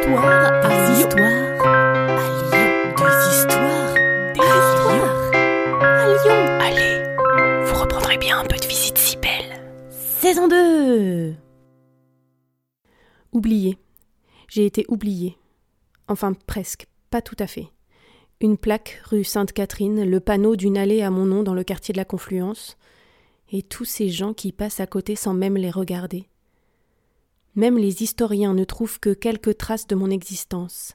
histoires à histoires à Lyon. Des histoires, des histoires à Lyon. Allez, vous reprendrez bien un peu de visite si belle. Saison 2 Oublié. J'ai été oublié. Enfin, presque, pas tout à fait. Une plaque rue Sainte-Catherine, le panneau d'une allée à mon nom dans le quartier de la Confluence, et tous ces gens qui passent à côté sans même les regarder. Même les historiens ne trouvent que quelques traces de mon existence.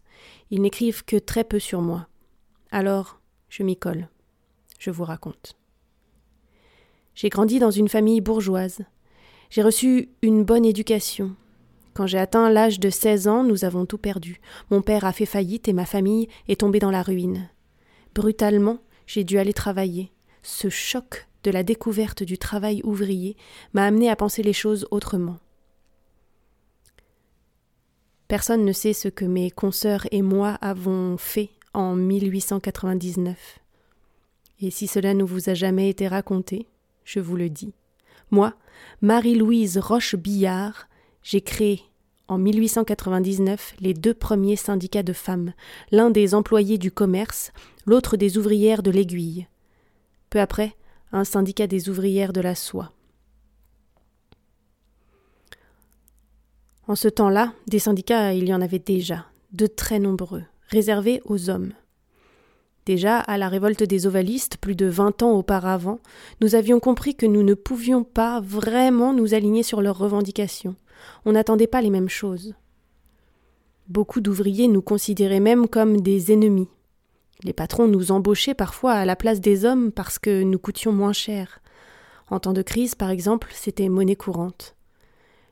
Ils n'écrivent que très peu sur moi. Alors, je m'y colle. Je vous raconte. J'ai grandi dans une famille bourgeoise. J'ai reçu une bonne éducation. Quand j'ai atteint l'âge de 16 ans, nous avons tout perdu. Mon père a fait faillite et ma famille est tombée dans la ruine. Brutalement, j'ai dû aller travailler. Ce choc de la découverte du travail ouvrier m'a amené à penser les choses autrement. Personne ne sait ce que mes consoeurs et moi avons fait en 1899. Et si cela ne vous a jamais été raconté, je vous le dis. Moi, Marie-Louise Roche-Billard, j'ai créé en 1899 les deux premiers syndicats de femmes, l'un des employés du commerce, l'autre des ouvrières de l'aiguille. Peu après, un syndicat des ouvrières de la soie. En ce temps-là, des syndicats, il y en avait déjà, de très nombreux, réservés aux hommes. Déjà, à la révolte des ovalistes, plus de vingt ans auparavant, nous avions compris que nous ne pouvions pas vraiment nous aligner sur leurs revendications. On n'attendait pas les mêmes choses. Beaucoup d'ouvriers nous considéraient même comme des ennemis. Les patrons nous embauchaient parfois à la place des hommes parce que nous coûtions moins cher. En temps de crise, par exemple, c'était monnaie courante.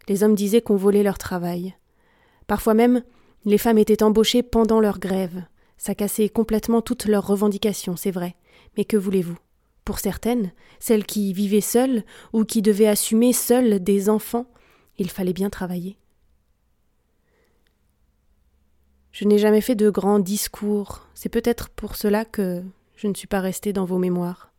Les hommes disaient qu'on volait leur travail. Parfois même, les femmes étaient embauchées pendant leur grève. Ça cassait complètement toutes leurs revendications, c'est vrai. Mais que voulez-vous? Pour certaines, celles qui vivaient seules ou qui devaient assumer seules des enfants, il fallait bien travailler. Je n'ai jamais fait de grands discours. C'est peut-être pour cela que je ne suis pas restée dans vos mémoires.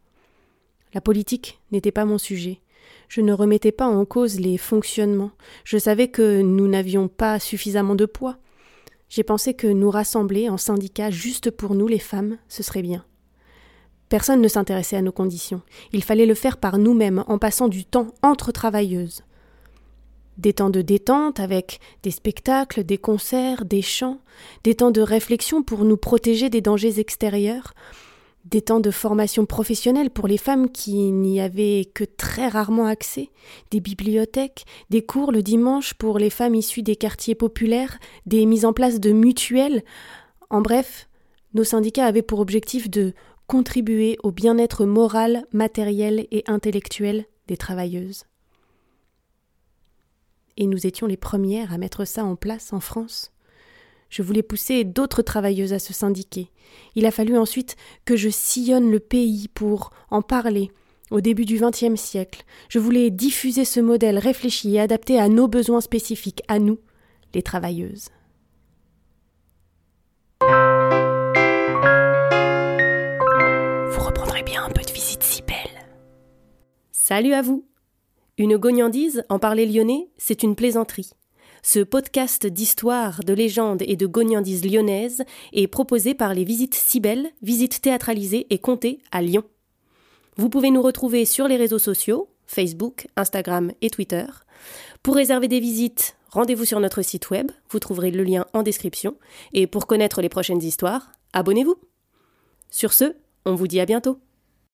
La politique n'était pas mon sujet. Je ne remettais pas en cause les fonctionnements. Je savais que nous n'avions pas suffisamment de poids. J'ai pensé que nous rassembler en syndicat juste pour nous les femmes, ce serait bien. Personne ne s'intéressait à nos conditions. Il fallait le faire par nous-mêmes, en passant du temps entre travailleuses. Des temps de détente avec des spectacles, des concerts, des chants, des temps de réflexion pour nous protéger des dangers extérieurs, des temps de formation professionnelle pour les femmes qui n'y avaient que très rarement accès, des bibliothèques, des cours le dimanche pour les femmes issues des quartiers populaires, des mises en place de mutuelles. En bref, nos syndicats avaient pour objectif de contribuer au bien-être moral, matériel et intellectuel des travailleuses. Et nous étions les premières à mettre ça en place en France. Je voulais pousser d'autres travailleuses à se syndiquer. Il a fallu ensuite que je sillonne le pays pour en parler. Au début du XXe siècle, je voulais diffuser ce modèle réfléchi et adapté à nos besoins spécifiques, à nous, les travailleuses. Vous reprendrez bien un peu de visite si belle. Salut à vous Une gognandise, en parler lyonnais, c'est une plaisanterie. Ce podcast d'histoire, de légendes et de gognandises lyonnaises est proposé par les Visites Cybelles, visites théâtralisées et comptées à Lyon. Vous pouvez nous retrouver sur les réseaux sociaux, Facebook, Instagram et Twitter. Pour réserver des visites, rendez-vous sur notre site web, vous trouverez le lien en description. Et pour connaître les prochaines histoires, abonnez-vous. Sur ce, on vous dit à bientôt.